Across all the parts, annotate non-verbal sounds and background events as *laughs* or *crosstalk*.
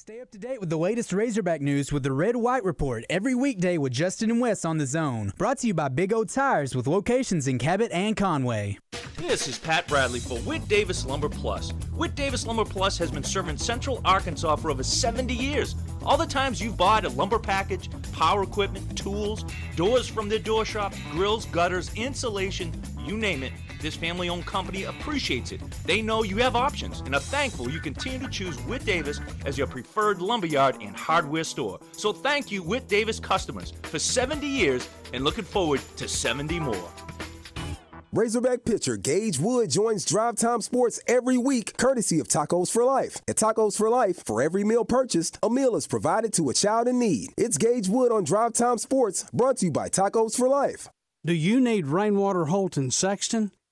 Stay up to date with the latest Razorback news with the Red White Report every weekday with Justin and Wes on the zone. Brought to you by Big O Tires with locations in Cabot and Conway. This is Pat Bradley for Whit Davis Lumber Plus. Whit Davis Lumber Plus has been serving Central Arkansas for over 70 years. All the times you've bought a lumber package, power equipment, tools, doors from their door shop, grills, gutters, insulation, you name it, this family owned company appreciates it. They know you have options and are thankful you continue to choose Whit Davis as your preferred lumberyard and hardware store. So thank you, Whit Davis customers, for 70 years and looking forward to 70 more. Razorback pitcher Gage Wood joins Drive Time Sports every week, courtesy of Tacos for Life. At Tacos for Life, for every meal purchased, a meal is provided to a child in need. It's Gage Wood on Drive Time Sports, brought to you by Tacos for Life. Do you need Rainwater Holton Sexton?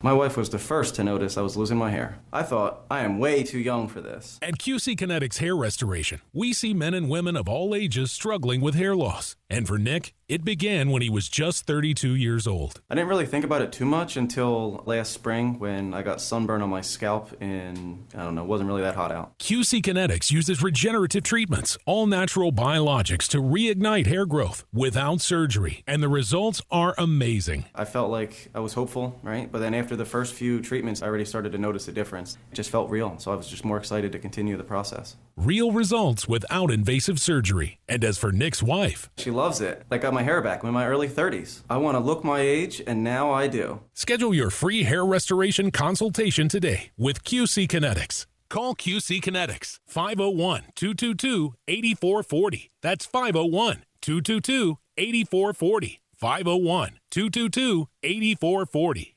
My wife was the first to notice I was losing my hair. I thought, I am way too young for this. At QC Kinetics Hair Restoration, we see men and women of all ages struggling with hair loss. And for Nick, it began when he was just 32 years old. I didn't really think about it too much until last spring when I got sunburn on my scalp and I don't know, it wasn't really that hot out. QC Kinetics uses regenerative treatments, all natural biologics to reignite hair growth without surgery, and the results are amazing. I felt like I was hopeful, right? But then after the first few treatments, I already started to notice a difference. It just felt real, so I was just more excited to continue the process. Real results without invasive surgery. And as for Nick's wife, she loves it. I got my hair back I'm in my early 30s. I want to look my age, and now I do. Schedule your free hair restoration consultation today with QC Kinetics. Call QC Kinetics 501 222 8440. That's 501 222 8440. 501 222 8440.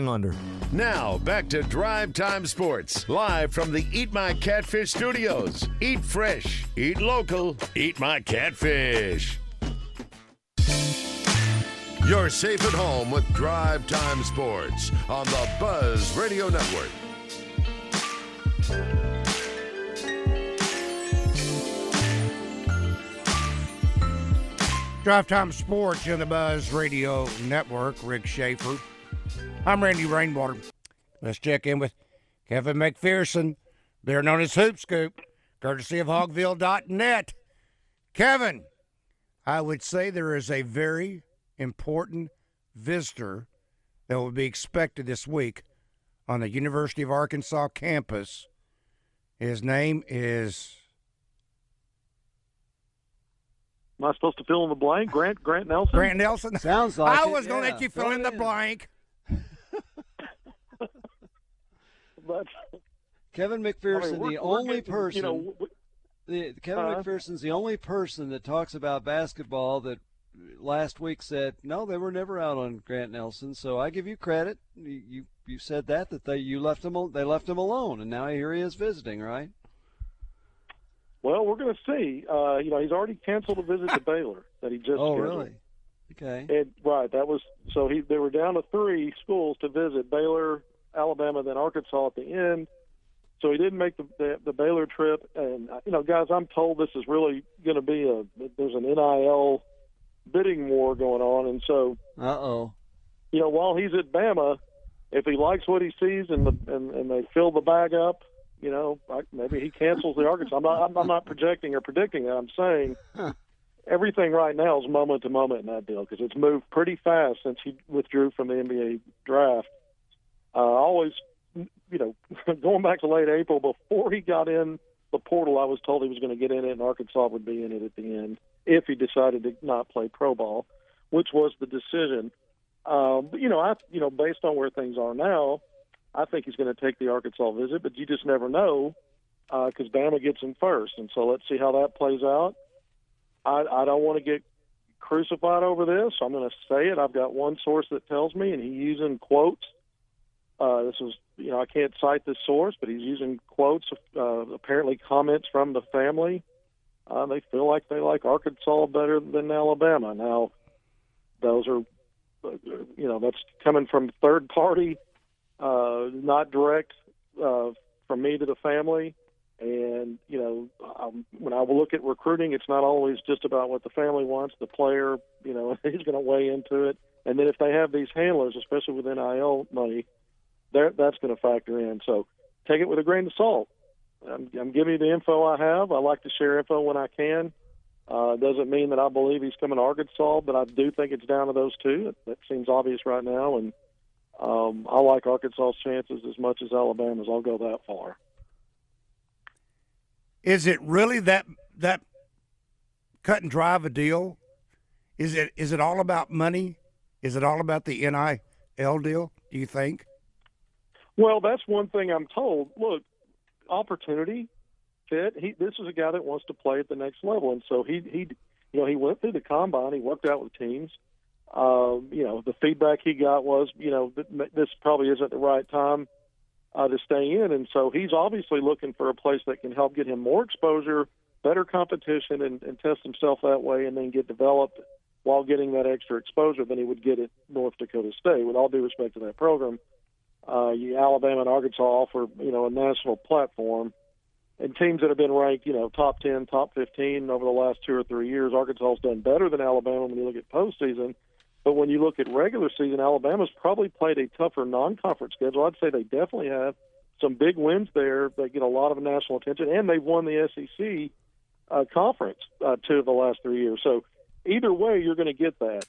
lender. Now, back to Drive Time Sports, live from the Eat My Catfish studios. Eat fresh, eat local, eat my catfish. You're safe at home with Drive Time Sports on the Buzz Radio Network. Drive Time Sports on the Buzz Radio Network. Rick Schaefer. I'm Randy Rainwater. Let's check in with Kevin McPherson, better known as Hoop Scoop, courtesy of Hogville.net. Kevin, I would say there is a very important visitor that will be expected this week on the University of Arkansas campus. His name is Am I supposed to fill in the blank? Grant Grant Nelson. Grant Nelson. Sounds like I it, was going to yeah. let you fill Throw in the in. blank. But Kevin I McPherson, mean, the only getting, person. You know, the, Kevin Uh-huh. McPherson's the only person that talks about basketball that last week said no, they were never out on Grant Nelson. So I give you credit. You you, you said that that they you left him they left him alone, and now here he is visiting, right? well, we're going to see. Uh, you know, he's already canceled a visit to *laughs* Baylor that he just Oh, scheduled. really? Okay. And right, that was so he they were down to three schools to visit Baylor, Alabama, then Arkansas at the end. So he didn't make the the, the Baylor trip, and uh, you know, guys, I'm told this is really going to be a there's an NIL bidding war going on, and so Uh oh. you know, while he's at Bama, if he likes what he sees and the and, and they fill the bag up, you know, maybe he cancels the Arkansas. I'm not I'm, I'm not projecting or predicting that. I'm saying *laughs* everything right now is moment to moment in that deal because it's moved pretty fast since he withdrew from the NBA draft. Uh, always, you know, *laughs* going back to late April before he got in the portal, I was told he was going to get in it and Arkansas would be in it at the end if he decided to not play pro ball, which was the decision. Um, but you know, I you know, based on where things are now, I think he's going to take the Arkansas visit, but you just never know because Bama gets him first, and so let's see how that plays out. I, I don't want to get crucified over this. I'm going to say it. I've got one source that tells me, and he's using quotes. Uh, this is, you know, I can't cite this source, but he's using quotes, uh, apparently comments from the family. Uh, they feel like they like Arkansas better than Alabama. Now, those are, uh, you know, that's coming from third party, uh, not direct uh, from me to the family. And you know, um, when I look at recruiting, it's not always just about what the family wants. The player, you know, *laughs* he's going to weigh into it. And then if they have these handlers, especially with NIL money, that that's going to factor in. So take it with a grain of salt. I'm, I'm giving you the info I have. I like to share info when I can. Uh, doesn't mean that I believe he's coming to Arkansas, but I do think it's down to those two. That seems obvious right now, and um, I like Arkansas's chances as much as Alabama's. I'll go that far. Is it really that that cut and drive a deal? Is it is it all about money? Is it all about the NIL deal? Do you think? Well, that's one thing I'm told. Look, opportunity, fit. He this is a guy that wants to play at the next level, and so he he you know he went through the combine. He worked out with teams. Um, you know, the feedback he got was, you know, this probably isn't the right time uh, to stay in, and so he's obviously looking for a place that can help get him more exposure, better competition, and, and test himself that way, and then get developed while getting that extra exposure than he would get at North Dakota State. With all due respect to that program, uh, Alabama and Arkansas offer, you know, a national platform, and teams that have been ranked, you know, top ten, top fifteen over the last two or three years. Arkansas's done better than Alabama when you look at postseason. But when you look at regular season, Alabama's probably played a tougher non-conference schedule. I'd say they definitely have some big wins there They get a lot of national attention, and they've won the SEC uh, conference uh, two of the last three years. So either way, you're going to get that.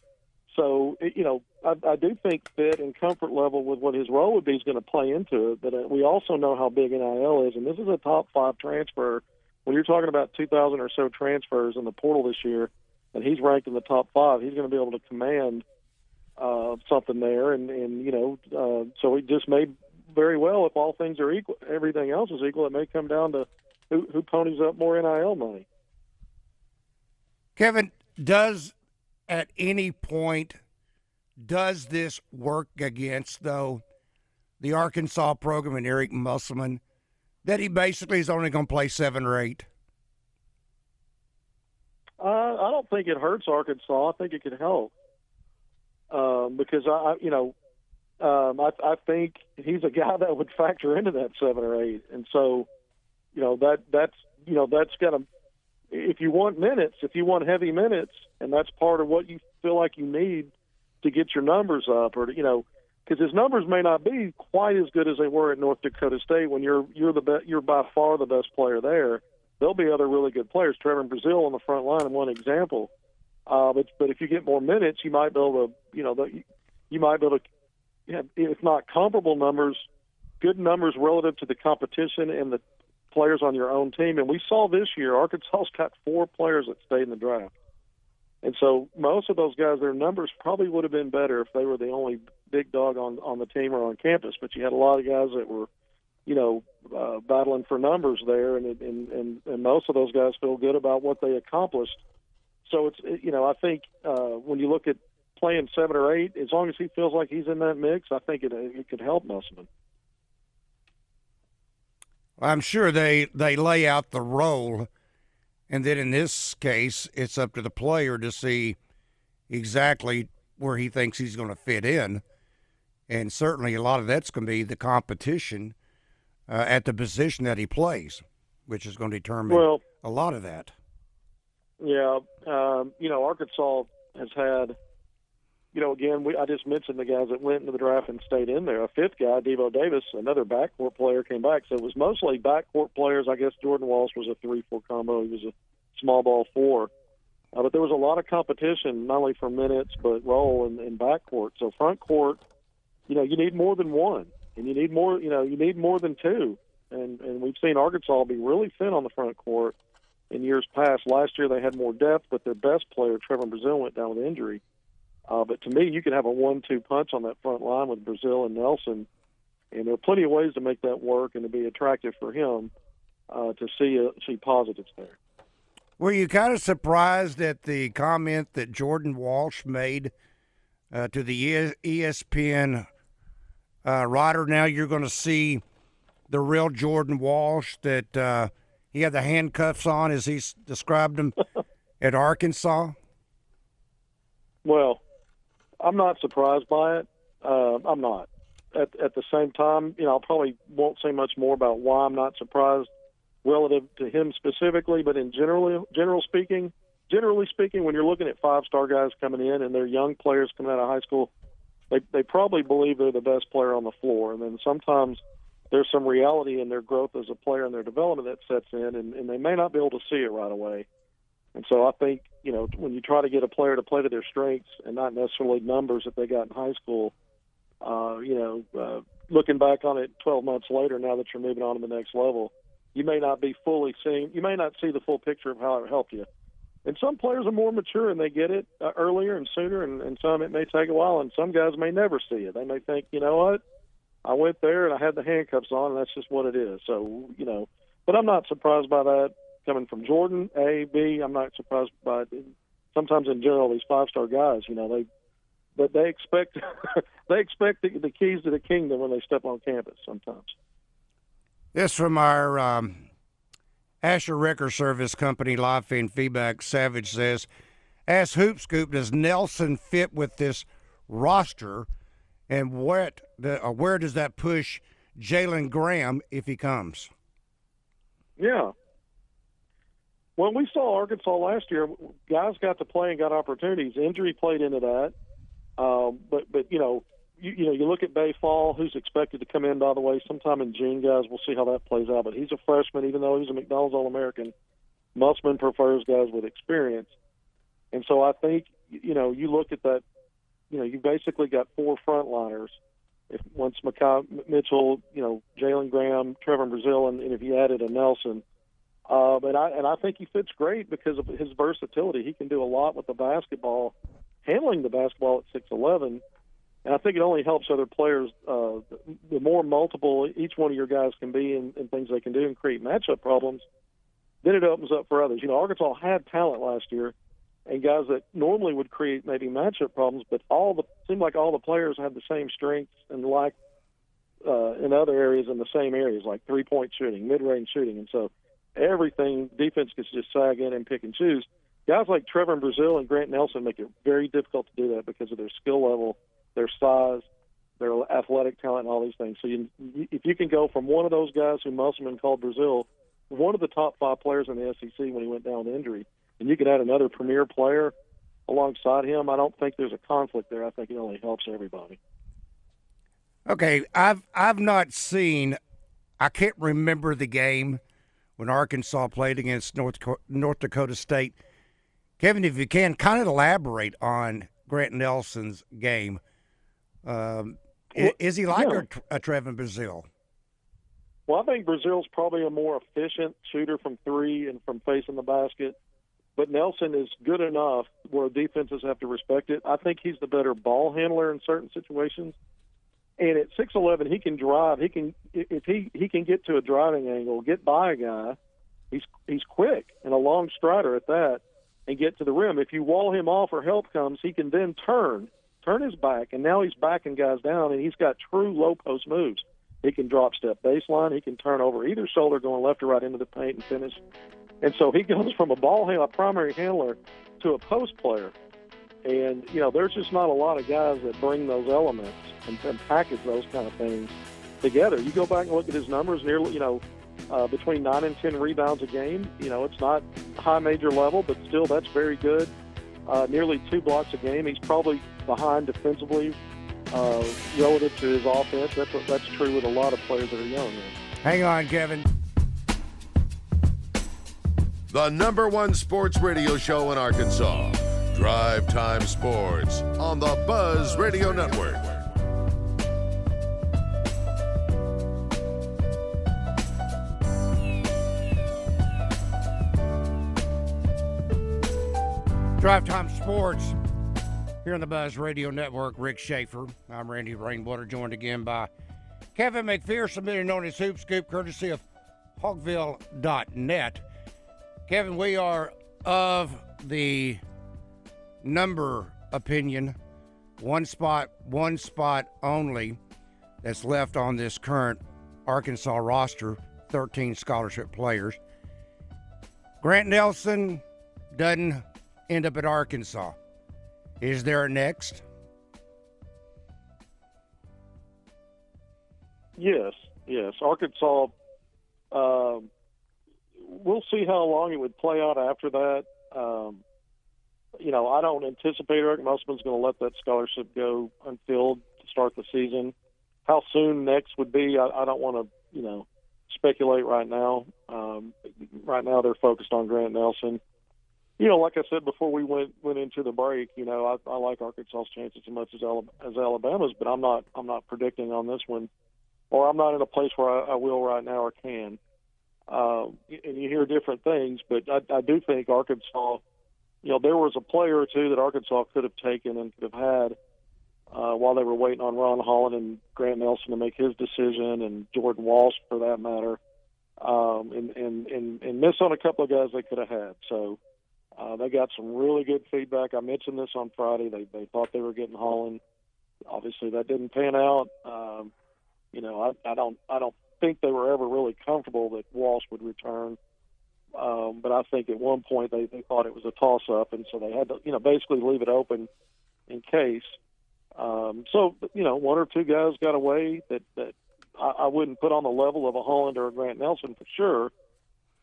So you know, I, I do think fit and comfort level with what his role would be is going to play into it. But uh, we also know how big NIL is, and this is a top five transfer. When you're talking about 2,000 or so transfers in the portal this year, and he's ranked in the top five, he's going to be able to command uh, something there. And and you know, uh, so it just may very well, if all things are equal, everything else is equal, it may come down to who, who ponies up more NIL money. Kevin, does at any point does this work against though the Arkansas program and Eric Musselman that he basically is only going to play seven or eight? Uh, I don't think it hurts Arkansas. I think it could help um, because I, you know, um, I, I think he's a guy *laughs* that would factor into that seven or eight, and so, you know, that that's you know that's to. If you want minutes, if you want heavy minutes, and that's part of what you feel like you need to get your numbers up, or to, you know, because his numbers may not be quite as good as they were at North Dakota State when you're you're the be- you're by far the best player there. There'll be other really good players. Trevon Brazile on the front line, in one example. Uh, but but if you get more minutes, you might be able to you know the, you might be able to have, if not comparable numbers, good numbers relative to the competition and the players on your own team. And we saw this year, Arkansas's got four players that stayed in the draft. And so most of those guys, their numbers probably would have been better if they were the only big dog on on the team or on campus. But you had a lot of guys that were, you know, uh, battling for numbers there, and, and and and most of those guys feel good about what they accomplished. So it's it- you know I think uh, when you look at playing seven or eight, as long as he feels like he's in that mix, I think it it could help Musselman. I'm sure they they lay out the role, and then in this case, it's up to the player to see exactly where he thinks he's going to fit in. And certainly a lot of that's going to be the competition uh, at the position that he plays, which is going to determine Well- a lot of that. Yeah, um, you know, Arkansas has had, you know, again, we I just mentioned the guys that went into the draft and stayed in there. A fifth guy, Devo Davis, another backcourt player, came back. So it was mostly backcourt players. I guess Jordan Walsh was a three-four combo. He was a small ball four. Uh, but there was a lot of competition, not only for minutes but role and, and backcourt. So front court, you know, you need more than one, and you need more. You know, you need more than two. And and we've seen Arkansas be really thin on the front court in years past. Last year they had more depth, but their best player, Trevon Brazile, went down with injury. Uh, but to me, you can have a one-two punch on that front line with Brazile and Nelson, and there are plenty of ways to make that work and to be attractive for him uh, to see uh, see positives there. Were you kind of surprised at the comment that Jordan Walsh made uh, to the ESPN uh? Now you're going to see the real Jordan Walsh that uh, he had the handcuffs on, as he described him *laughs* at Arkansas. Well, I'm not surprised by it. Uh, I'm not. At at the same time, you know, I probably won't say much more about why I'm not surprised relative to him specifically, but in generally general speaking, generally speaking, when you're looking at five star guys coming in and they're young players coming out of high school, they they probably believe they're the best player on the floor, and then sometimes there's some reality in their growth as a player and their development that sets in, and, and they may not be able to see it right away. And so I think, you know, when you try to get a player to play to their strengths and not necessarily numbers that they got in high school, uh, you know, uh, looking back on it 12 months later, now that you're moving on to the next level, you may not be fully seeing, you may not see the full picture of how it helped you. And some players are more mature and they get it uh, earlier and sooner, and, and some it may take a while, and some guys may never see it. They may think, you know what, I went there and I had the handcuffs on, and that's just what it is. So, you know, but I'm not surprised by that coming from Jordan. A, B, I'm not surprised by it. Sometimes in general, these five star guys, you know, they but they expect *laughs* they expect the, the keys to the kingdom when they step on campus. Sometimes. This from our um, Asher Record Service Company live feed feedback. Savage says, "Ask Hoop Scoop, does Nelson fit with this roster, and what the, where does that push Jalen Graham if he comes?" Yeah. When we saw Arkansas last year, guys got to play and got opportunities. Injury played into that, um, but but you know you, you know you look at Baye Fall, who's expected to come in by the way sometime in June. Guys, we'll see how that plays out. But he's a freshman, even though he's a McDonald's All American. Musselman prefers guys with experience, and so I think you know you look at that. You know you basically got four frontliners. If once Makai Mitchell, you know Jalen Graham, Trevon Brazile, and, and if you added a Nelson. Uh, but I and I think he fits great because of his versatility. He can do a lot with the basketball, handling the basketball at six eleven, and I think it only helps other players. Uh, the more multiple each one of your guys can be and, things they can do and create matchup problems, then it opens up for others. You know, Arkansas had talent last year, and guys that normally would create maybe matchup problems, but all the seemed like all the players had the same strengths and lack uh, in other areas in the same areas, like three point shooting, mid range shooting, and so everything defense gets just sag in and pick and choose. Guys like Trevon Brazile and Grant Nelson make it very difficult to do that because of their skill level, their size, their athletic talent, and all these things. So you, if you can go from one of those guys who Musselman called Brazile, one of the top five players in the SEC when he went down with injury, and you can add another premier player alongside him, I don't think there's a conflict there. I think it only helps everybody. Okay, I've I've not seen. I can't remember the game when Arkansas played against North North Dakota State. Kevin, if you can, kind of elaborate on Grant Nelson's game. Um, Well, is he like yeah. a, a Trevon Brazile? Well, I think Brazile's probably a more efficient shooter from three and from facing the basket. But Nelson is good enough where defenses have to respect it. I think he's the better ball handler in certain situations. And at six eleven, he can drive. He can if he he can get to a driving angle, get by a guy. He's he's quick and a long strider at that, and get to the rim. If you wall him off or help comes, he can then turn turn his back, and now he's backing guys down, and he's got true low post moves. He can drop step baseline. He can turn over either shoulder, going left or right into the paint and finish. And so he goes from a ball handler, a primary handler, to a post player. And you know, there's just not a lot of guys that bring those elements and, and package those kind of things together. You go back and look at his numbers, nearly you know, uh, between nine and ten rebounds a game. You know, it's not high major level, but still that's very good. Uh, nearly two blocks a game. He's probably behind defensively uh, relative to his offense. That's that's true with a lot of players that are young. Hang on, Kevin. The number one sports radio show in Arkansas. Drive Time Sports on the Buzz Radio Network. Drive Time Sports here on the Buzz Radio Network. Rick Schaefer. I'm Randy Rainwater, joined again by Kevin McPherson, better known as Hoop Scoop, courtesy of Hogville.net. Kevin, we are of the number opinion, one spot, one spot only that's left on this current Arkansas roster, 13 scholarship players. Grant Nelson doesn't end up at Arkansas. Is there a next? Yes, yes. Arkansas. Uh, we'll see how long it would play out after that. Um, you know, I don't anticipate Eric Musselman's going to let that scholarship go unfilled to start the season. How soon next would be, I, I don't want to, you know, speculate right now. Um, right now, they're focused on Grant Nelson. You know, like I said before we went went into the break, you know, I, I like Arkansas's chances as much as as Alabama's, but I'm not I'm not predicting on this one, or I'm not in a place where I, I will right now or can. Uh, and you hear different things, but I, I do think Arkansas you know, there was a player or two that Arkansas could have taken and could have had uh, while they were waiting on Ron Holland and Grant Nelson to make his decision, and Jordan Walsh for that matter, um, and, and and and miss on a couple of guys they could have had. So uh, they got some really good feedback. I mentioned this on Friday. They they thought they were getting Holland. Obviously, that didn't pan out. Um, you know, I, I don't I don't think they were ever really comfortable that Walsh would return. Um, but I think at one point they, they thought it was a toss up, and so they had to, you know, basically leave it open in case. Um, so, you know, one or two guys got away that, that I, I wouldn't put on the level of a Holland or a Grant Nelson for sure.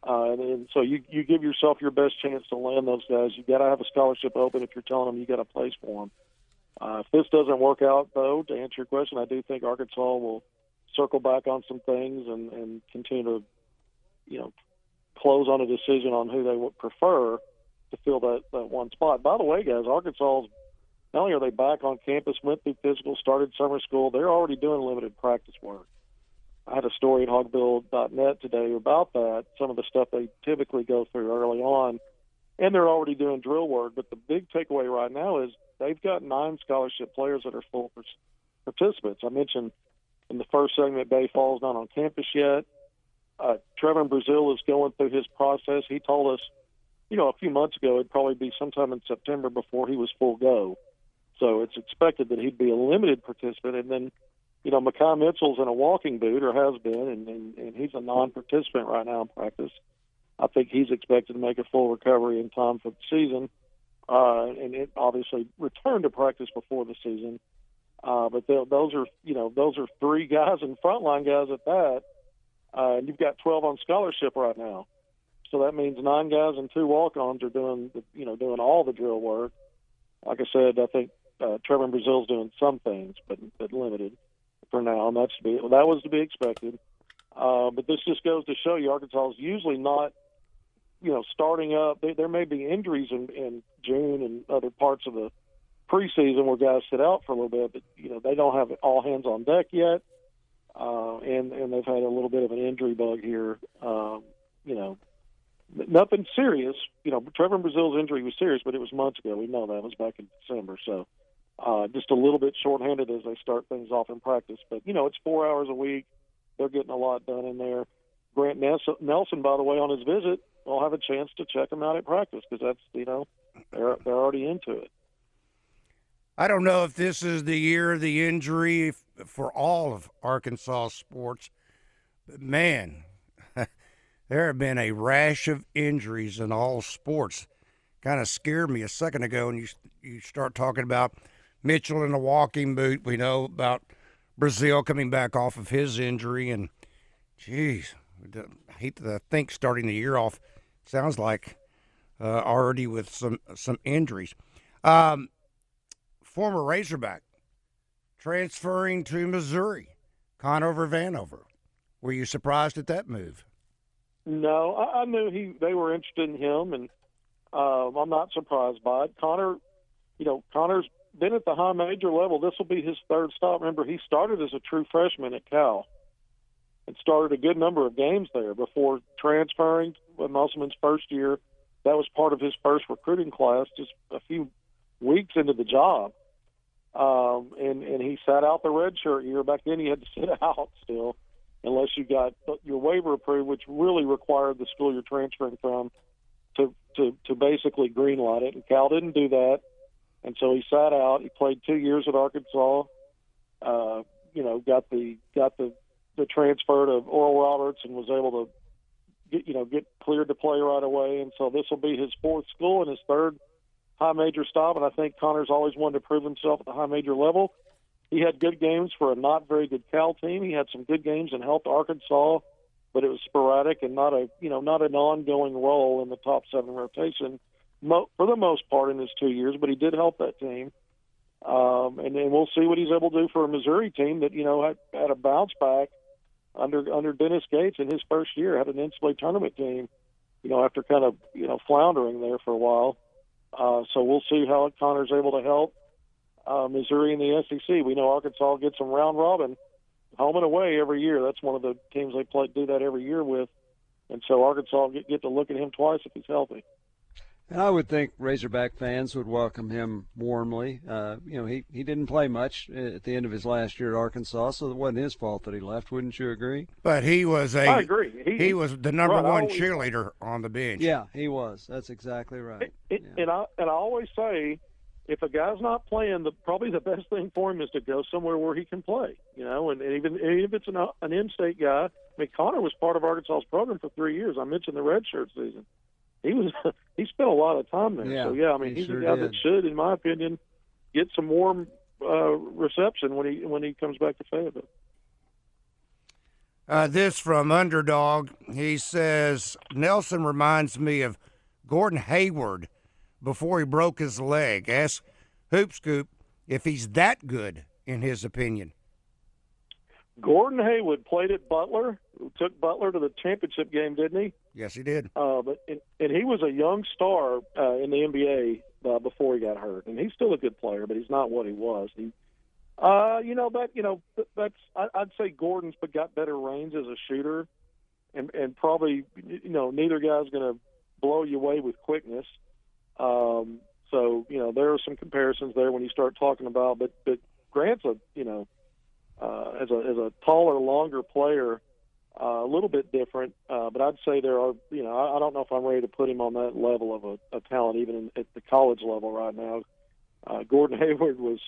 Uh, and, and so you you give yourself your best chance to land those guys. You got to have a scholarship open if you're telling them you got a place for them. Uh, if this doesn't work out, though, to answer your question, I do think Arkansas will circle back on some things and, and continue to, you know, close on a decision on who they would prefer to fill that, that one spot. By the way, guys, Arkansas not only are they back on campus, went through physical, started summer school, they're already doing limited practice work. I had a story at hogville.net today about that, some of the stuff they typically go through early on, and they're already doing drill work. But the big takeaway right now is they've got nine scholarship players that are full participants. I mentioned in the first segment, Baye Fall's not on campus yet. Uh, Trevon Brazile is going through his process. He told us, you know, a few months ago it'd probably be sometime in September before he was full go. So it's expected that he'd be a limited participant. And then, you know, Makai Mitchell's in a walking boot or has been, and, and, and he's a non-participant right now in practice. I think he's expected to make a full recovery in time for the season. Uh, and it obviously returned to practice before the season. Uh, but those are, you know, those are three guys and frontline guys at that uh, and you've got 12 on scholarship right now. So that means nine guys and two walk-ons are doing, the, you know, doing all the drill work. Like I said, I think uh, Trevon Brazile's doing some things, but but limited for now, and that's to be that was to be expected. Uh, but this just goes to show you, Arkansas is usually not, you know, starting up. There, there may be injuries in, in June and other parts of the preseason where guys sit out for a little bit, but you know they don't have all hands on deck yet uh, and and they've had a little bit of an injury bug here. Um, you know, nothing serious. You know, Trevon Brazile's injury was serious, but it was months ago. We know that it was back in December. So uh, just a little bit shorthanded as they start things off in practice. But you know, it's four hours a week. They're getting a lot done in there. Grant Nelson, by the way, on his visit, I'll have a chance to check him out at practice because that's you know they're they're already into it. I don't know if this is the year of the injury for all of Arkansas sports, but man, *laughs* there have been a rash of injuries in all sports kind of scared me a second ago, and you you start talking about Mitchell in a walking boot. We know about Brazile coming back off of his injury, and geez, I hate to think starting the year off sounds like uh, already with some some injuries. Um, former Razorback transferring to Missouri, Connor Vanover. Were you surprised at that move? No, I, I knew he they were interested in him, and um, I'm not surprised by it. Connor, you know, Connor's been at the high major level. This will be his third stop. Remember, he started as a true freshman at Cal and started a good number of games there before transferring with Musselman's first year. That was part of his first recruiting class, just a few weeks into the job. Um, and and he sat out the redshirt year. Back then, he had to *laughs* sit out still, unless you got your waiver approved, which really required the school you're transferring from to to to basically greenlight it. And Cal didn't do that, and so he sat out. He played two years at Arkansas. Uh, you know, got the got the the transfer to Oral Roberts and was able to get you know get cleared to play right away. And so this will be his fourth school and his third high major stop. And I think Connor's always wanted to prove himself at the high major level. He had good games for a not very good Cal team. He had some good games and helped Arkansas, but it was sporadic and not a you know not an ongoing role in the top seven rotation mo- for the most part in his two years. But he did help that team. Um, and then we'll see what he's able to do for a Missouri team that you know had, had a bounce back under under Dennis Gates in his first year had an NCAA tournament team. You know, after kind of you know floundering there for a while. Uh, so we'll see how Connor's able to help uh, Missouri in the SEC. We know Arkansas gets some round robin, home and away every year. That's one of the teams they play do that every year with, and so Arkansas get, get to look at him twice if he's healthy. And I would think Razorback fans would welcome him warmly. Uh, you know, he, he didn't play much at the end of his last year at Arkansas, so it wasn't his fault that he left. Wouldn't you agree? But he was a. I agree. He, he was the number right, one always, cheerleader on the bench. Yeah, he was. That's exactly right. It, yeah. And I and I always say, if a guy's not playing, the probably the best thing for him is to go somewhere where he can play. You know, and, and even, even if it's an an in-state guy. I mean, Connor was part of Arkansas's program for three years. I mentioned the redshirt season he was *laughs* he spent a lot of time there. Yeah, so yeah, I mean he he's sure a guy did. that should, in my opinion, get some warm uh, reception when he when he comes back to Fayetteville. Uh, this from Underdog. He says Nelson reminds me of Gordon Hayward before he broke his leg. Ask Hoop Scoop if he's that good in his opinion. Gordon Hayward played at Butler, took Butler to the championship game, didn't he? Yes, he did. Uh, but and, and he was a young star uh, in the NBA uh, before he got hurt, and he's still a good player, but he's not what he was. He, uh, you know but you know that's I, I'd say Gordon's, but got better range as a shooter, and and probably you know neither guy's going to blow you away with quickness. Um, so you know there are some comparisons there when you start talking about, but but Grant's a you know uh, as a as a taller, longer player, uh, a little bit different. Uh, but I'd say there are, you know, I, I don't know if I'm ready to put him on that level of a, a talent, even in, at the college level right now. Uh, Gordon *laughs* Hayward was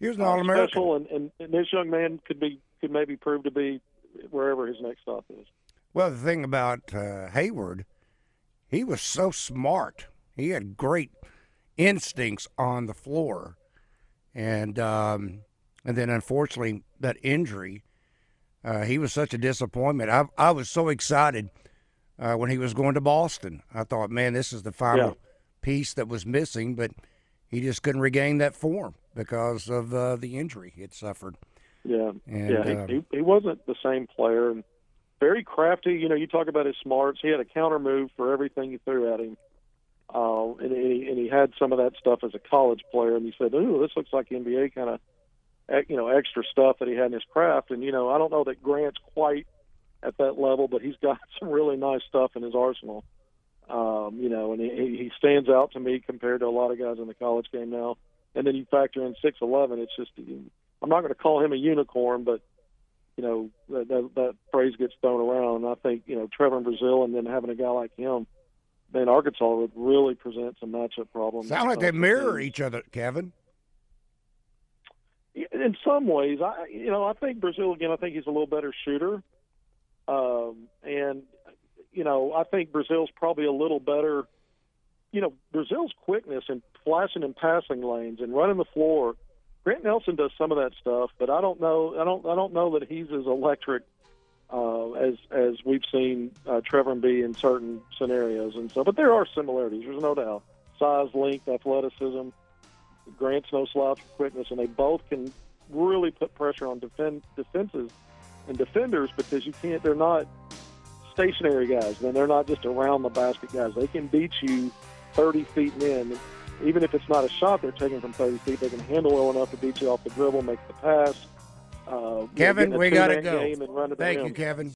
he was an uh, All-American. special, and, and, and this young man could be could maybe prove to be wherever his next stop is. Well, the thing about uh, Hayward, he was so smart. He had great instincts on the floor, and um, and then unfortunately that injury, uh, he was such a disappointment. I I was so excited uh, when he was going to Boston. I thought, man, this is the final Yeah. piece that was missing, but he just couldn't regain that form because of uh, the injury he had suffered. Yeah, And, yeah, he, uh, he, he wasn't the same player, and very crafty. You know, you talk about his smarts. He had a counter move for everything you threw at him, uh, and, and, he, and he had some of that stuff as a college player. And he said, "Ooh, this looks like NBA kind of, you know, extra stuff that he had in his craft." And you know, I don't know that Grant's quite at that level, but he's *laughs* got some really nice stuff in his arsenal. Um, you know, and he, he stands out to me compared to a lot of guys in the college game now. And then you factor in six eleven. It's just I'm not going to call him a unicorn, but you know that, that that phrase gets thrown around. I think you know Trevon Brazile, and then having a guy like him, then Arkansas would really present some matchup problems. Sound like uh, they mirror teams. each other, Kevin. In some ways, I you know I think Brazile again. I think he's a little better shooter, um, and you know I think Brazile's probably a little better you know, Brazile's quickness and flashing in passing lanes and running the floor. Grant Nelson does some of that stuff, but I don't know. I don't. I don't know that he's as electric uh, as as we've seen uh, Trevon be in certain scenarios. And so, but there are similarities. There's no doubt. Size, length, athleticism. Grant's no slouch for quickness, and they both can really put pressure on defend defenses and defenders because you can't. They're not stationary guys. Then they're not just around the basket guys. They can beat you 30 feet in. Even if it's not a shot they're taking from 30 feet, they can handle well enough to beat you off the dribble, make the pass. Uh, Kevin, we got to go. game and run to the Thank you, Kevin.